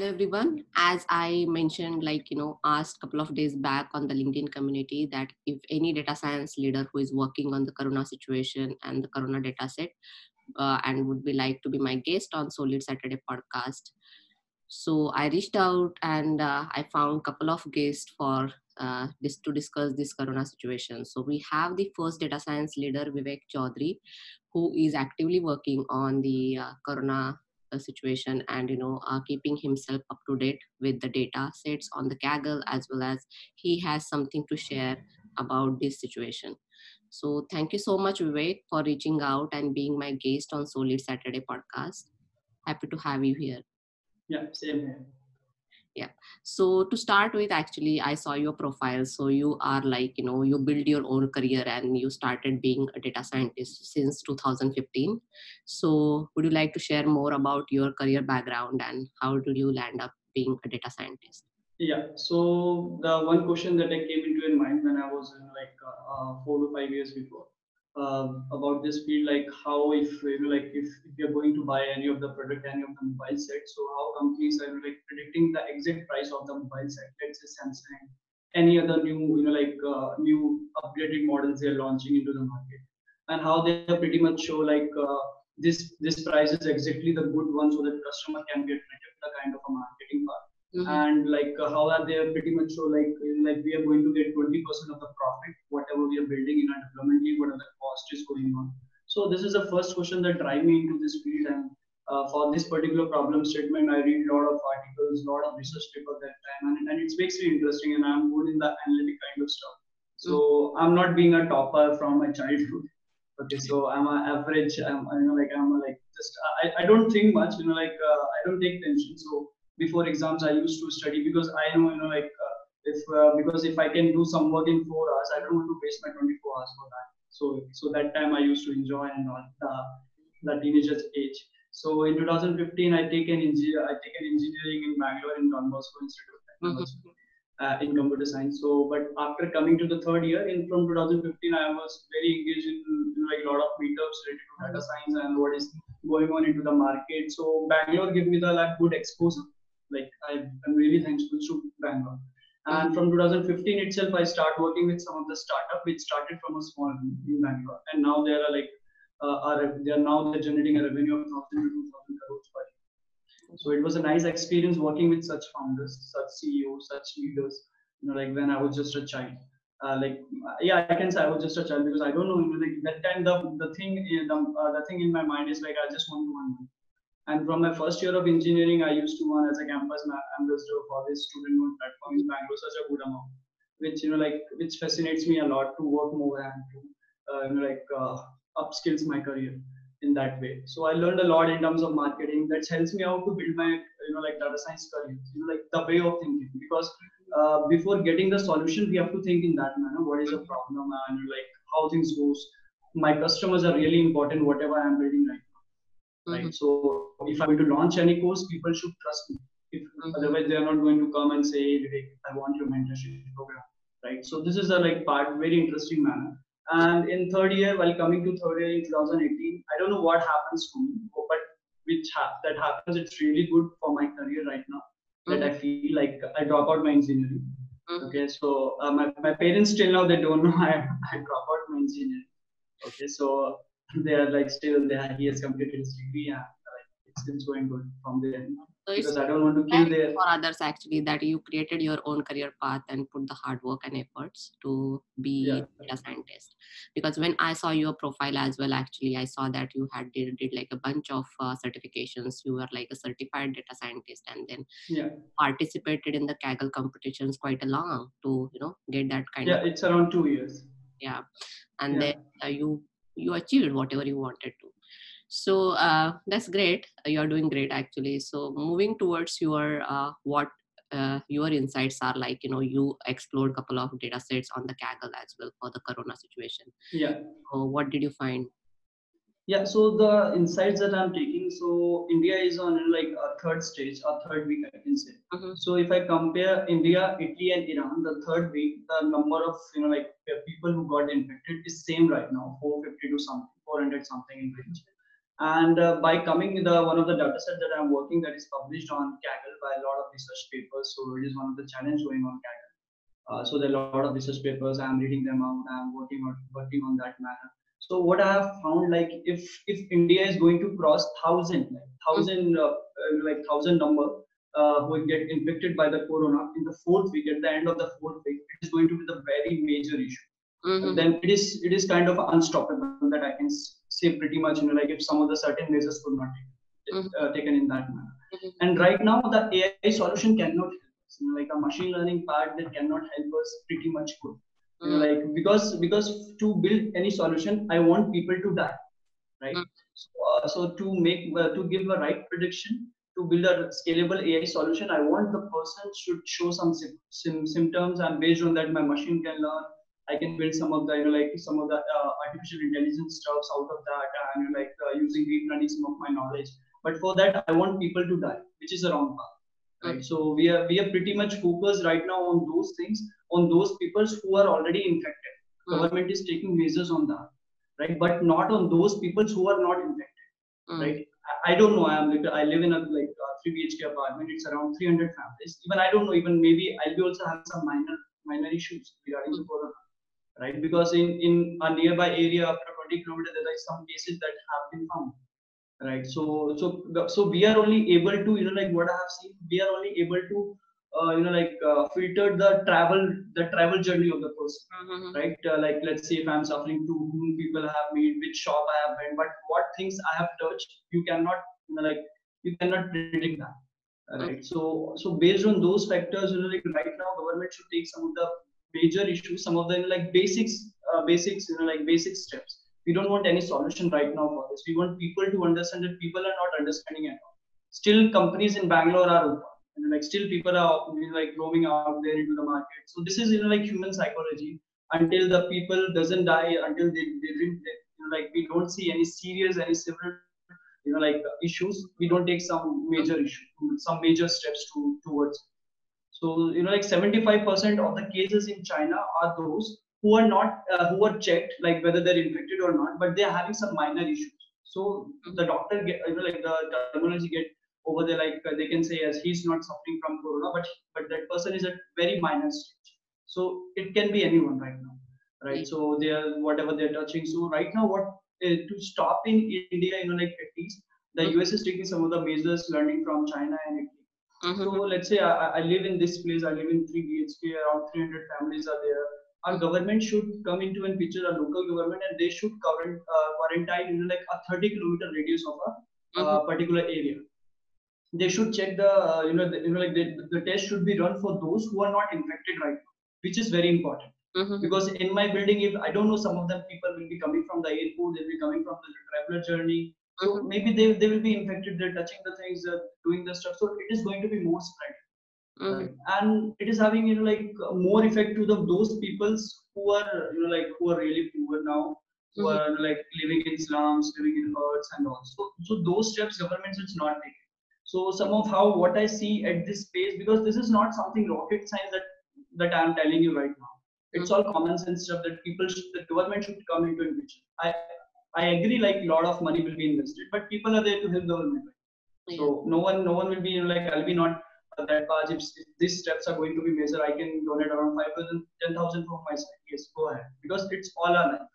Hello everyone. As I mentioned, like you know, asked a couple of days back on the LinkedIn community that if any data science leader who is working on the Corona situation and the Corona data set uh, and would be like to be my guest on Solid Saturday podcast. So I reached out and uh, I found a couple of guests for uh, this to discuss this Corona situation. So we have the first data science leader Vivek Chaudhary, who is actively working on the uh, Corona situation and you know uh, keeping himself up to date with the data sets on the Kaggle as well as he has something to share about this situation. So thank you so much, Vivek, for reaching out and being my guest on Solid Saturday podcast. Happy to have you here. Yeah, same here. Yeah. So to start with, actually, I saw your profile. So you are like, you know, you build your own career and you started being a data scientist since 2015. So would you like to share more about your career background and how did you land up being a data scientist? Yeah. So the one question that I came into in mind when I was in like uh, four to five years before uh, about this field, like how if you know, like if, if you're going to buy any of the product, any of the mobile set, so how companies are like predicting the exact price of the mobile set. Let's say Samsung, any other new you know like uh, new upgraded models they're launching into the market, and how they pretty much show like uh, this this price is exactly the good one, so that customer can get the kind of a marketing part Mm-hmm. and like uh, how are they pretty much so like like we are going to get 20% of the profit whatever we are building in our development team whatever the cost is going on so this is the first question that drive me into this field and uh, for this particular problem statement i read a lot of articles a lot of research paper that time and, and it makes me interesting and i'm good in the analytic kind of stuff so mm-hmm. i'm not being a topper from my childhood okay so i'm an average i'm you know like i'm like just i, I don't think much you know like uh, i don't take tension so before exams i used to study because i know you know like uh, if uh, because if i can do some work in four hours i don't want to waste my 24 hours for that. So so that time i used to enjoy and all the, the teenagers age. So in 2015 i take an engineer i take an engineering in bangalore in don bosco institute of technology mm-hmm. uh, in computer science. So but after coming to the third year in from 2015 i was very engaged in you know, like a lot of meetups related to data science and what is going on into the market. So bangalore gave me the like good exposure like I, am really thankful to Bangalore. And from 2015 itself, I start working with some of the startup which started from a small in Bangalore, and now they are like uh, are they are now they're generating a revenue of thousand to two thousand crores per year. So it was a nice experience working with such founders, such CEOs, such leaders. You know, like when I was just a child. Uh, like yeah, I can say I was just a child because I don't know. Like that time the the thing the, uh, the thing in my mind is like I just want to earn and from my first year of engineering, I used to run as a campus ambassador for this student owned platform in Bangalore, such a good amount, which, you know, like, which fascinates me a lot to work more and to, uh, you know, like, uh, upskills my career in that way. So I learned a lot in terms of marketing that helps me out to build my, you know, like data science career, you know, like the way of thinking. Because uh, before getting the solution, we have to think in that manner. What is the problem and like how things goes. My customers are really important, whatever I'm building right right? Mm-hmm. So if I'm going to launch any course, people should trust me. If mm-hmm. otherwise they are not going to come and say, hey, I want your mentorship program, right? So this is a like part very interesting manner. And in third year, while coming to third year in 2018, I don't know what happens to me, but which ha- that happens, it's really good for my career right now. Mm-hmm. That I feel like I drop out my engineering. Mm-hmm. Okay, so uh, my, my parents still now they don't know I, I drop out my engineering. Okay, so they are like still they are, he has completed his degree and like, it's, going good from there. So because I don't want to kill their for others actually that you created your own career path and put the hard work and efforts to be yeah. a scientist. Because when I saw your profile as well, actually I saw that you had did, did like a bunch of uh, certifications. You were like a certified data scientist and then yeah. participated in the Kaggle competitions quite a long to you know get that kind yeah, of yeah it's around two years. Yeah, and yeah. then uh, you you achieved whatever you wanted to. So uh, that's great. You're doing great actually. So moving towards your uh, what uh, your insights are like you know you explored a couple of data sets on the kaggle as well for the corona situation. Yeah. So what did you find yeah, so the insights that I'm taking, so India is on like a third stage, a third week, I can say. Mm-hmm. So if I compare India, Italy, and Iran, the third week, the number of you know like people who got infected is same right now, 450 to something, 400 something in range. And uh, by coming with the, one of the data set that I'm working that is published on Kaggle by a lot of research papers. So it is one of the challenge going on Kaggle. Uh, so there are a lot of research papers. I'm reading them out. I'm working on working on that manner. So what I have found, like if if India is going to cross thousand, like thousand, uh, uh, like thousand number uh, who get infected by the corona in the fourth week, at the end of the fourth week, it is going to be the very major issue. Mm-hmm. Then it is it is kind of unstoppable that I can say pretty much, you know, like if some of the certain measures could not be mm-hmm. uh, taken in that manner. Mm-hmm. And right now, the AI solution cannot help us. You know, like a machine learning part that cannot help us pretty much good. Mm. like because because to build any solution, I want people to die, right? Mm. So, uh, so to make uh, to give a right prediction, to build a scalable AI solution, I want the person should show some sim- symptoms, and based on that, my machine can learn. I can build some of the, you know, like some of the uh, artificial intelligence stuff out of that, and like uh, using deep learning some of my knowledge. But for that, I want people to die, which is the wrong path. Right. So we are we are pretty much focused right now on those things, on those people who are already infected. Mm. Government is taking measures on that, right? But not on those people who are not infected, mm. right? I don't know. I'm like I live in a like a three BHK apartment. It's around 300 families. Even I don't know. Even maybe I'll be also have some minor minor issues regarding the corona, right? Because in in a nearby area after 20 kilometers, there are some cases that have been found, right? So so so we are only able to you know like what I have seen. We are only able to uh, you know like uh, filter the travel the travel journey of the person mm-hmm. right? Uh, like let's say if i'm suffering to whom people have made which shop i have been but what things i have touched you cannot you know like you cannot predict that right? So so based on those factors you know like right now government should take some of the major issues some of the like basics uh, basics you know like basic steps. We don't want any solution right now for this. We want people to understand that people are not understanding at all. Still companies in bangalore are open and like still people are you know, like roaming out there into the market. So this is you know like human psychology. Until the people doesn't die until they, they, they you know, like we don't see any serious any severe you know like issues we don't take some major issue some major steps to towards so you know like 75% of the cases in china are those who are not uh, who are checked like whether they're infected or not but they're having some minor issues. So the doctor get you know like the terminology get over there like uh, they can say yes he's not suffering from corona but but that person is at very minor stage so it can be anyone right now right so they are whatever they're touching so right now what uh, to stop in india you know like at least the mm-hmm. us is taking some of the measures learning from china and italy mm-hmm. so let's say I, I live in this place i live in 3 bhk around 300 families are there our government should come into and picture a local government and they should current, uh, quarantine in like a 30 kilometer radius of a uh, mm-hmm. particular area they should check the uh, you know the, you know like the, the test should be run for those who are not infected right now which is very important mm-hmm. because in my building if i don't know some of them people will be coming from the airport they'll be coming from the traveler journey so mm-hmm. maybe they, they will be infected they're touching the things they're doing the stuff so it is going to be more spread mm-hmm. right? and it is having you know like more effect to the those peoples who are you know like who are really poor now who mm-hmm. are like living in slums living in huts and all so, so those steps government should not take so some of how what I see at this space, because this is not something rocket science that that I'm telling you right now. It's hmm. all common sense stuff that people, should, the government should come into in picture. I I agree, like a lot of money will be invested, but people are there to help the government. Right? So no one, no one will be like I'll be not uh, that much. If, if these steps are going to be measured, I can donate around 5,000, 10,000 from my side. Yes, go ahead. Because it's all our life.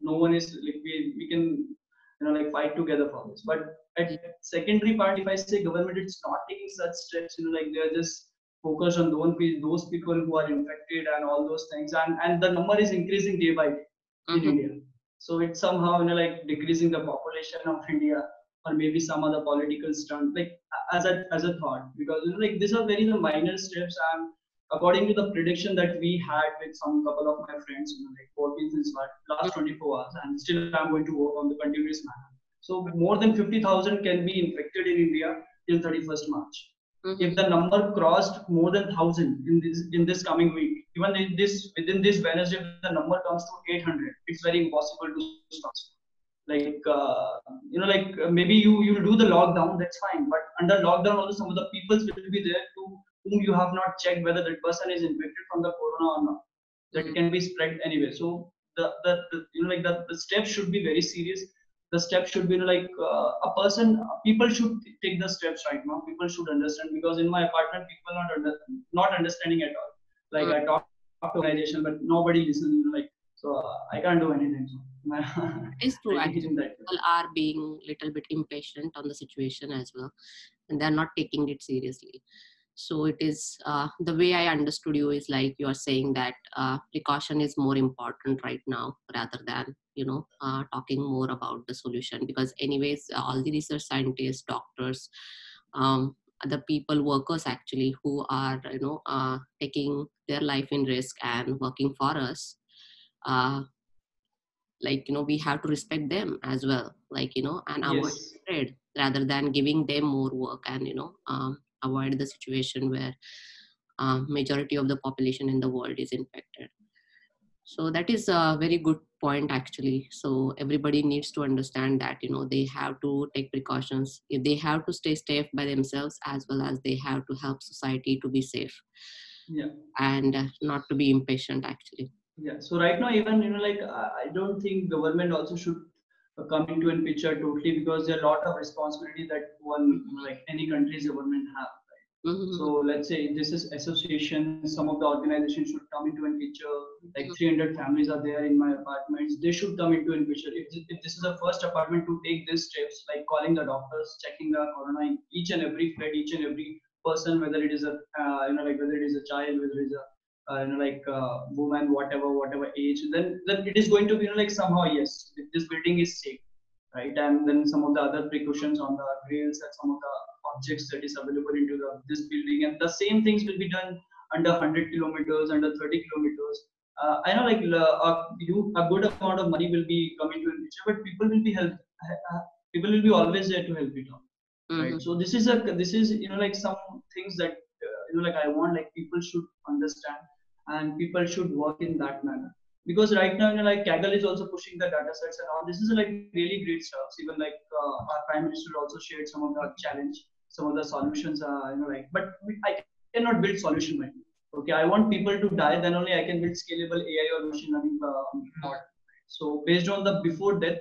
No one is like we, we can you know like fight together for this. But at secondary part, if I say government, it's not taking such steps, you know, like they're just focused on those, those people who are infected and all those things. And, and the number is increasing day by day in mm-hmm. India. So it's somehow, you know, like decreasing the population of India or maybe some other political stunt, like as a, as a thought, because, you know, like these are very minor steps. And according to the prediction that we had with some couple of my friends, you know, like working since last 24 hours, and still I'm going to work on the continuous manner so more than 50,000 can be infected in India till 31st March. Mm-hmm. If the number crossed more than 1,000 in this in this coming week, even in this within this Wednesday, the number comes to 800. It's very impossible to stop. Like uh, you know, like uh, maybe you you do the lockdown, that's fine. But under lockdown, also some of the peoples will be there to whom you have not checked whether that person is infected from the corona or not. That can be spread anyway. So the, the, the you know like the, the steps should be very serious the step should be like uh, a person people should take the steps right now people should understand because in my apartment people not under, not understanding at all like Mm. i talk, talk to organization but nobody listens you know, like so uh, i can't do anything so It's true. I think Actually, it's in that people are being little bit impatient on the situation as well, and they're not taking it seriously. So it is uh, the way I understood you is like you are saying that uh, precaution is more important right now rather than you know uh, talking more about the solution. Because anyways all the research scientists, doctors, um, the people workers actually who are you know uh, taking their life in risk and working for us uh, like you know we have to respect them as well. Like you know and avoid yes. spread rather than giving them more work and you know um, avoid the situation where um, majority of the population in the world is infected. So that is a very good point actually. So everybody needs to understand that you know they have to take precautions. If they have to stay safe by themselves as well as they have to help society to be safe. Yeah. And uh, not to be impatient actually. Yeah. So right now, even you know, like I don't think government also should uh, come into a picture totally because there are a lot of responsibility that one like any country's government have. Mhm. So let's say this is association. Some of the organizations should come into a picture. Like 300 families are there in my apartments. They should come into a picture. If, if this is the first apartment to take these steps, like calling the doctors, checking the corona in each and every flat, each and every person, whether it is a uh, you know like whether it is a child, whether it is a uh, you know like uh, woman, whatever whatever age, then then it is going to be you know like somehow yes, this building is safe right? And then some of the other precautions on the rails and some of the objects that is available into the this building, and the same things will be done under 100 kilometers, under 30 kilometers. Uh, I know like uh, a, you, a good amount of money will be coming to the picture, but people will be help. Uh, people will be always there to help it out, right? Mhm. So this is a this is you know like some things that you know like I want like people should understand and people should work in that manner because right now you know like Kaggle is also pushing the data sets and all this is like really great stuff even like uh, our prime minister also shared some of the challenge some of the solutions uh, you know like but i cannot build solution right now. okay i want people to die then only i can build scalable ai or machine learning uh, model so based on the before death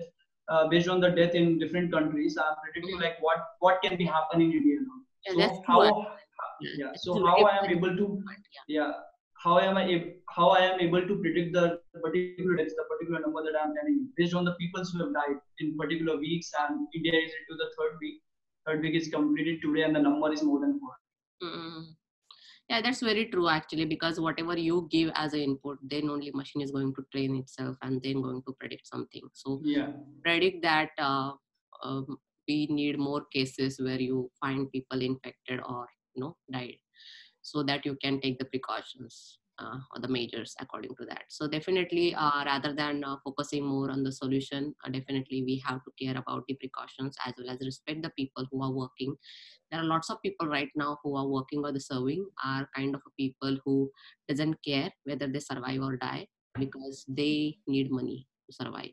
uh, based on the death in different countries i'm predicting like what what can be happen in india now Yeah, so that's how. Yeah so how i am able to yeah. how am i ab- how i am able to predict the particular deaths, the particular number that i'm telling you based on the people who have died in particular weeks and india is into the third week third week is completed today and the number is more than four Mm. Yeah, that's very true actually, because whatever you give as an input, then only machine is going to train itself and then going to predict something. So yeah predict that uh, um, we need more cases where you find people infected or you know died, so that you can take the precautions uh, or the measures according to that. So definitely, uh, rather than uh, focusing more on the solution, uh, definitely we have to care about the precautions as well as respect the people who are working there are lots of people right now who are working or the serving are kind of people who doesn't care whether they survive or die because they need money to survive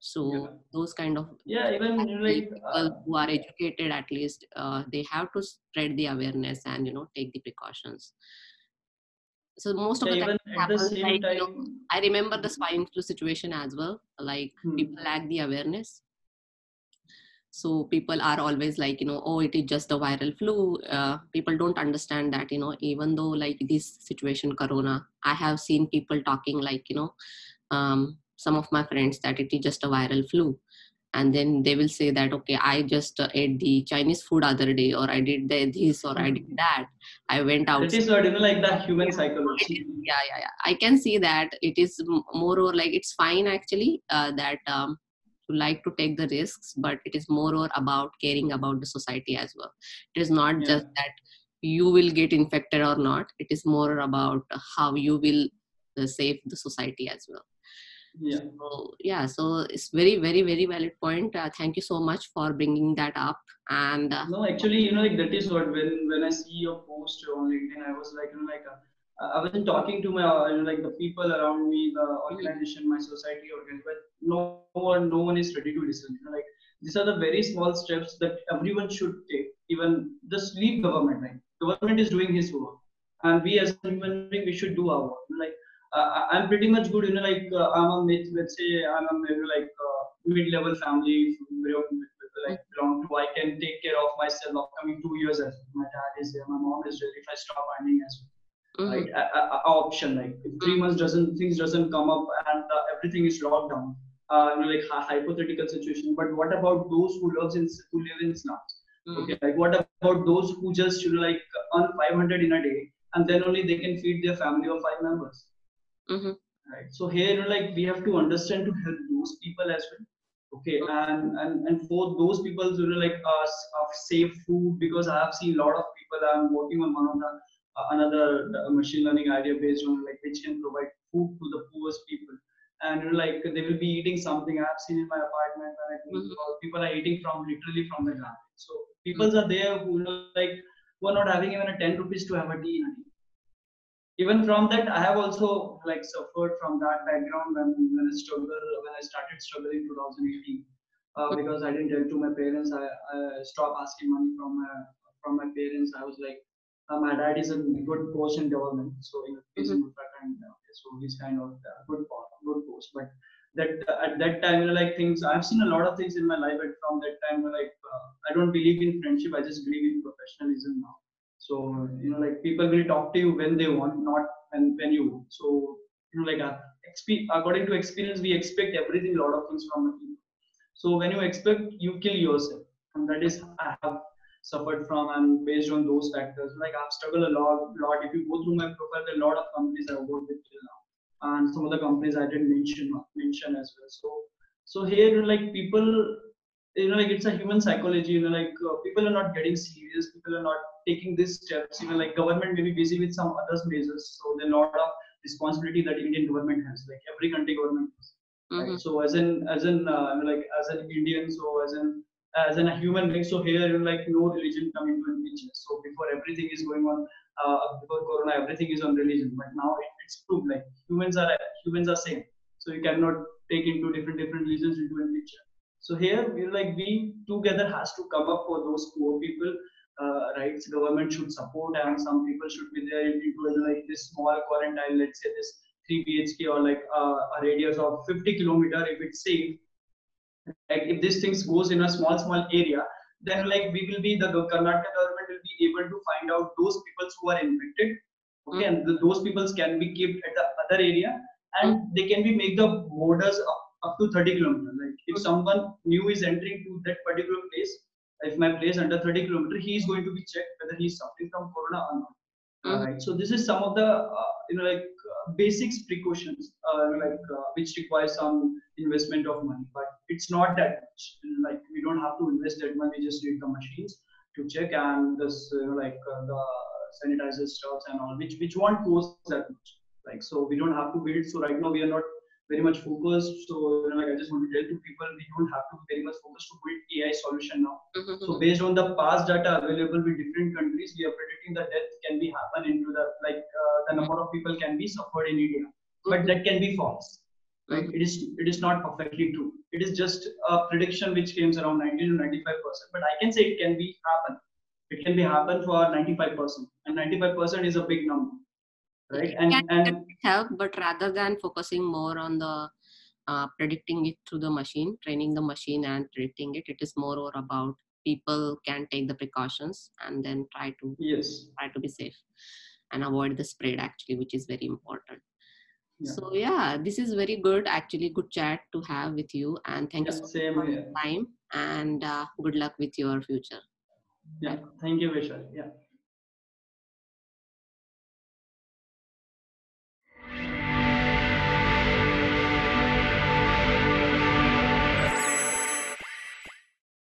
so Yeah. those kind of yeah even you know, actually like people uh, who are educated at least uh, they have to spread the awareness and you know take the precautions. So most of yeah the time the happens same like you know i remember the swine flu situation as well. Like Hmm. people lack the awareness. So people are always like you know oh it is just a viral flu. Uh, people don't understand that you know even though like this situation corona i have seen people talking like you know um, some of my friends that it is just a viral flu and then they will say that okay i just uh, ate the chinese food other day or i did the, this or i did that i went out it is what you know like the human psychology yeah, yeah, yeah. I can see that it is more or like it's fine actually uh, that um, you like to take the risks, but it is more or about caring about the society as well. It is not Yeah. just that you will get infected or not. It is more about how you will uh, save the society as well. Yeah So yeah, so it's very, very, very valid point. Uh, thank you so much for bringing that up. And uh, No, actually, you know, like that is what when when I see your post on LinkedIn, I was like, you know, like uh, I wasn't talking to my, uh, you know, like the people around me, the organization, my society, organization, but no one, no one is ready to listen. You know, like these are the very small steps that everyone should take. Even just leave government, right? Government is doing his work, and we as human being, we should do our work. You know, like uh, I'm pretty much good. You know, like uh, I'm a, mid- let's say I'm a maybe like uh, mid-level family, like belong to. I can take care of myself upcoming two years as well. My dad is there, my mom is there. If I stop earning as well. Mm-hmm. Right, a, a, a, option like if 3 mm-hmm. months doesn't things doesn't come up and uh, everything is locked down, uh, you know, like a hypothetical situation. But what about those who lives in who live in slums? Mm-hmm. Okay, like what about those who just you know like earn 500 in a day and then only they can feed their family of five members. Mm-hmm. Right. So here, you know, like we have to understand to help those people as well. Okay, mm-hmm. and and and for those people you know, like us of safe food because I have seen a lot of people. I'm working on one of the uh, another uh, machine learning idea based on like which can provide food to the poorest people and you know, like they will be eating something I've seen in my apartment when I mm-hmm. people are eating from literally from the ground. So people mm-hmm. are there who like who are not having even a 10 rupees to have a tea in a day. Even from that, I have also like suffered from that background when, when I struggled when I started struggling in 2018 uh, because I didn't tell to my parents. I, I stopped asking money from my from my parents. I was like, uh, my dad is a good post in government, so in he's mm-hmm. in uh, so he's kind of a good good post. But that uh, at that time, you know, like things I've seen a lot of things in my life, but from that time, like uh, I don't believe in friendship. I just believe in professionalism now. So you know, like people will talk to you when they want, not when when you want. So you know, like uh, according to experience, we expect everything, a lot of things from people. So when you expect, you kill yourself, and that is I have suffered from and based on those factors. Like i've struggled a lot lot. If you go through my profile there are a lot of companies i've worked with till now. And some of the companies i didn't mention mention as well. So so here like people you know like it's a human psychology you know like uh, people are not getting serious people are not taking these steps you know like government may be busy with some other measures so there are a lot of responsibility that indian government has like every country government has mm-hmm. so as in as in uh, like as an indian so as in as in a human being. So here, you know like no religion come into the picture. So before everything is going on, uh, before Corona, everything is on religion. But now it, it's proved like humans are humans are same. So you cannot take into different different religions into a picture. So here, we like we together has to come up for those poor people. Uh, rights government should support and some people should be there into like this small quarantine let's say this 3 bhk or like uh, a radius of 50 kilometer if it's safe like if these things goes in a small small area then like we will be the karnataka government will be able to find out those people who are infected okay mm. and the, those people can be kept at the other area and mm. they can be make the borders up, up to 30 kilometers. Like if someone new is entering to that particular place if my place under 30 kilometer he is going to be checked whether he is suffering from corona or not. Mm. right so this is some of the uh, you know like uh, basics precautions uh, like uh, which require some investment of money. But it's not that much. Like we don't have to invest that money we just need the machines to check and this uh, like uh, the sanitizer stuff and all which which won't cost that much. Like so we don't have to build. So right now we are not very much focused. So you know, like i just want to tell to people we don't have to be very much focused to build ai solution now. Mm-hmm. so based on the past data available with different countries we are predicting that death can be happen into the like uh, the number of people can be suffered in india. Mm-hmm. but that can be false. Right it is it is not perfectly true. It is just a prediction which comes around 90 to 95 percent. But i can say it can be happen. It can be happen for 95 percent. And 95 percent is a big number right and, and help but rather than focusing more on the uh, predicting it through the machine training the machine and predicting it it is more or about people can take the precautions and then try to yes try to be safe and avoid the spread actually which is very important so yeah, this is very good. Actually, good chat to have with you, and thank yeah, you so much for your time. And uh, good luck with your future. Yeah, thank you, Vishal. Yeah.